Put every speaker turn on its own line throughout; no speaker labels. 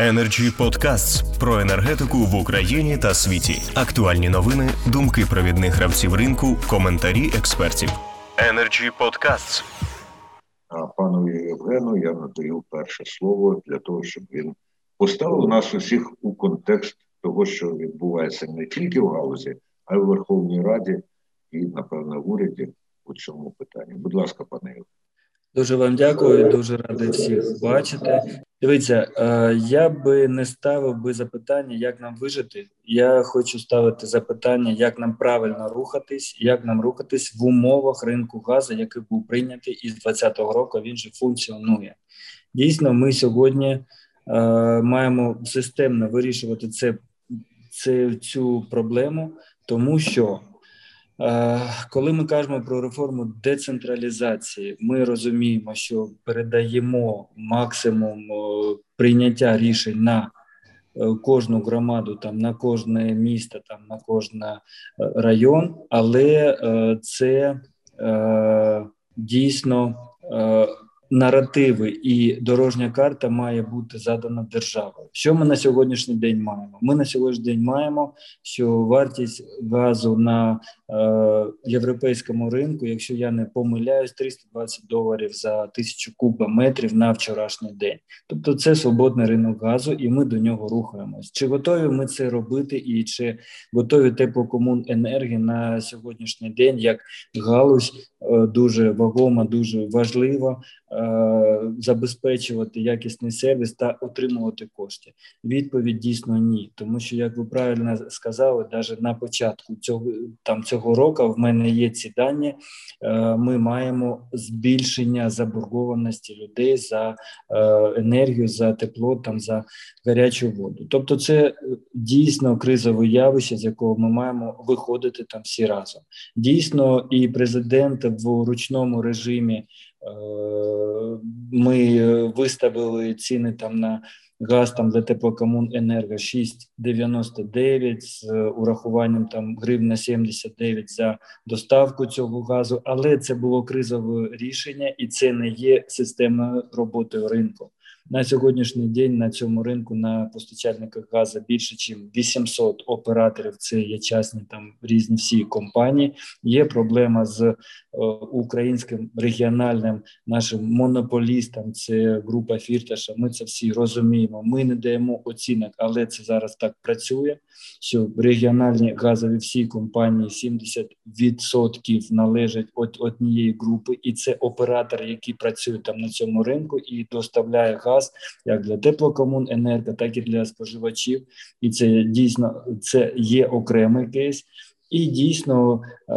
Energy Podcasts про енергетику в Україні та світі. Актуальні новини, думки провідних гравців ринку, коментарі експертів. Energy Podcasts.
А пану Євгену я надаю перше слово для того, щоб він поставив нас усіх у контекст того, що відбувається не тільки в галузі, а й в Верховній Раді і, напевно, в уряді у цьому питанні. Будь ласка, пане Євгене.
Дуже вам дякую, дуже радий всіх бачити. Дивіться, е, я би не ставив би запитання, як нам вижити. Я хочу ставити запитання, як нам правильно рухатись, як нам рухатись в умовах ринку газу, який був прийнятий із 2020 року. Він же функціонує. Дійсно, ми сьогодні е, маємо системно вирішувати це, це цю проблему, тому що коли ми кажемо про реформу децентралізації, ми розуміємо, що передаємо максимум прийняття рішень на е, кожну громаду, там на кожне місто, там на кожен е, район, але це дійсно наративи і дорожня карта має бути задана державою. Що ми на сьогоднішній день маємо? Ми на сьогоднішній день маємо, що вартість газу на е, європейському ринку, якщо я не помиляюсь, 320 доларів за тисячу кубометрів на вчорашній день. Тобто це свободний ринок газу, і ми до нього рухаємось. Чи готові ми це робити, і чи готові теплокомуненерги на сьогоднішній день як галузь е, дуже вагома, дуже важлива. Е, забезпечувати якісний сервіс та отримувати кошти? Відповідь дійсно ні, тому що як ви правильно сказали, навіть на початку цього там цього року в мене є ці дані. Е, ми маємо збільшення заборгованості людей за е, енергію, за тепло, там за гарячу воду. Тобто, це дійсно кризове явище, з якого ми маємо виходити там всі разом. Дійсно, і президент в ручному режимі. Ми виставили ціни там на газ там для теплокомуненерго 6,99 з урахуванням там гривна 79 за доставку цього газу, але це було кризове рішення, і це не є системною роботою ринку. На сьогоднішній день на цьому ринку на постачальниках газу більше ніж 800 операторів. Це є частні там різні всі компанії. Є проблема з е, українським регіональним нашим монополістом. Це група Фірташа. Ми це всі розуміємо. Ми не даємо оцінок, але це зараз так працює. Що регіональні газові всі компанії 70% належать від однієї групи, і це оператор, який працює там на цьому ринку і доставляє газ газ як для теплокомуненерго, так і для споживачів, і це дійсно це є окремий кейс. І дійсно е,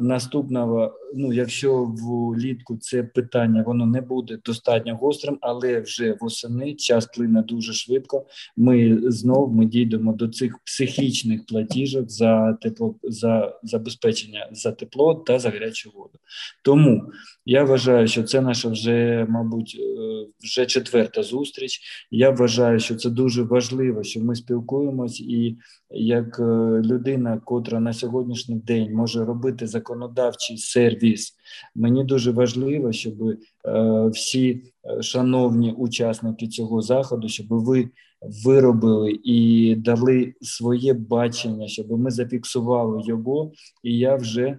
наступного, ну якщо влітку це питання воно не буде достатньо гострим, але вже восени час плине дуже швидко. Ми знов ми дійдемо до цих психічних платіжок за тепло за забезпечення за тепло та за гарячу воду. Тому я вважаю, що це наша вже, мабуть, е, вже четверта зустріч. Я вважаю, що це дуже важливо, що ми спілкуємось, і як е, людина, котра на сьогоднішній день може робити законодавчий сервіс, мені дуже важливо, щоб е, всі шановні учасники цього заходу, щоб ви виробили і дали своє бачення, щоб ми зафіксували його, і я вже.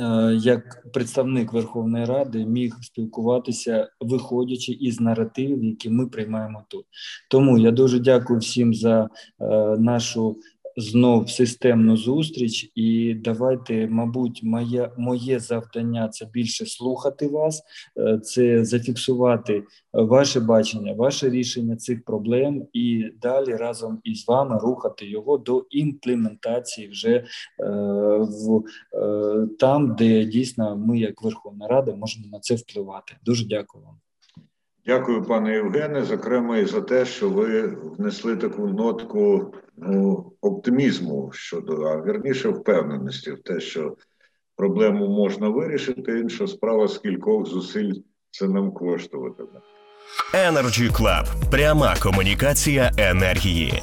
Е, як представник Верховної Ради міг спілкуватися, виходячи із наративів, які ми приймаємо тут. Тому я дуже дякую всім за е, нашу знов системну зустріч, і давайте, мабуть, моє моє завдання це більше слухати вас, е, це зафіксувати ваше бачення, ваше рішення цих проблем, і далі разом із вами рухати його до імплементації вже е, в е, там, де дійсно ми, як Верховна Рада, можемо на це впливати. Дуже дякую вам.
Дякую, пане Євгене, зокрема і за те, що ви внесли таку нотку оптимізму щодо, а вірніше впевненості в те, що проблему можна вирішити. Інша справа скількох зусиль це нам коштуватиме.
Energy Club. пряма комунікація енергії.